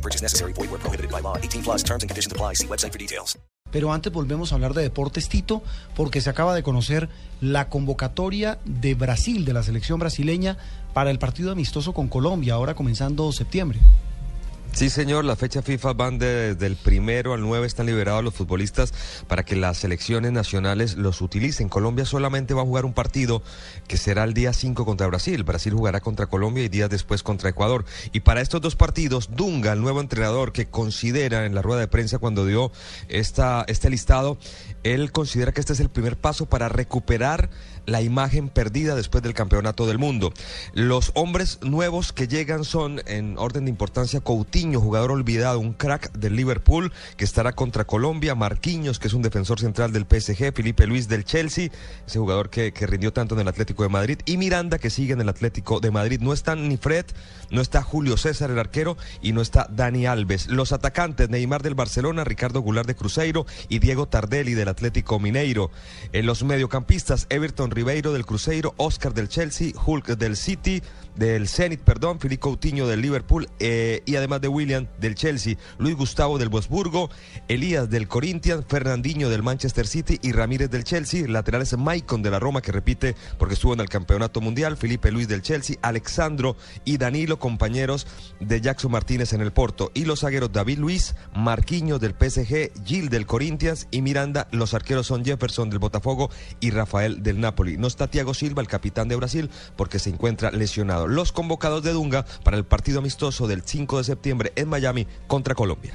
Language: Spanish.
No purchase necessary. Void where prohibited by law. 18 plus terms and conditions apply. See website for details. Pero antes volvemos a hablar de deportes, Tito, porque se acaba de conocer la convocatoria de Brasil, de la selección brasileña, para el partido amistoso con Colombia, ahora comenzando septiembre. Sí, señor, la fecha FIFA van de- del primero al 9, están liberados los futbolistas para que las selecciones nacionales los utilicen. Colombia solamente va a jugar un partido que será el día 5 contra Brasil. Brasil jugará contra Colombia y días después contra Ecuador. Y para estos dos partidos, Dunga, el nuevo entrenador que considera en la rueda de prensa cuando dio esta, este listado, él considera que este es el primer paso para recuperar la imagen perdida después del campeonato del mundo. Los hombres nuevos que llegan son, en orden de importancia, Coutinho, jugador olvidado, un crack del Liverpool, que estará contra Colombia, Marquinhos, que es un defensor central del PSG, Felipe Luis del Chelsea, ese jugador que, que rindió tanto en el Atlético de Madrid, y Miranda, que sigue en el Atlético de Madrid. No están ni Fred, no está Julio César, el arquero, y no está Dani Alves. Los atacantes, Neymar del Barcelona, Ricardo Goulart de Cruzeiro y Diego Tardelli del Atlético Mineiro. En los mediocampistas, Everton Ribeiro del Cruzeiro, Oscar del Chelsea, Hulk del City, del Zenit, perdón, Filipe Coutinho del Liverpool eh, y además de William del Chelsea, Luis Gustavo del Wolfsburgo, Elías del Corinthians, Fernandinho del Manchester City y Ramírez del Chelsea, laterales Maicon de la Roma que repite porque estuvo en el Campeonato Mundial, Felipe Luis del Chelsea, Alexandro y Danilo, compañeros de Jackson Martínez en el Porto. Y los zagueros David Luis, Marquinhos del PSG, Gil del Corinthians y Miranda, los arqueros son Jefferson del Botafogo y Rafael del Napoli. No está Thiago Silva, el capitán de Brasil, porque se encuentra lesionado. Los convocados de Dunga para el partido amistoso del 5 de septiembre en Miami contra Colombia.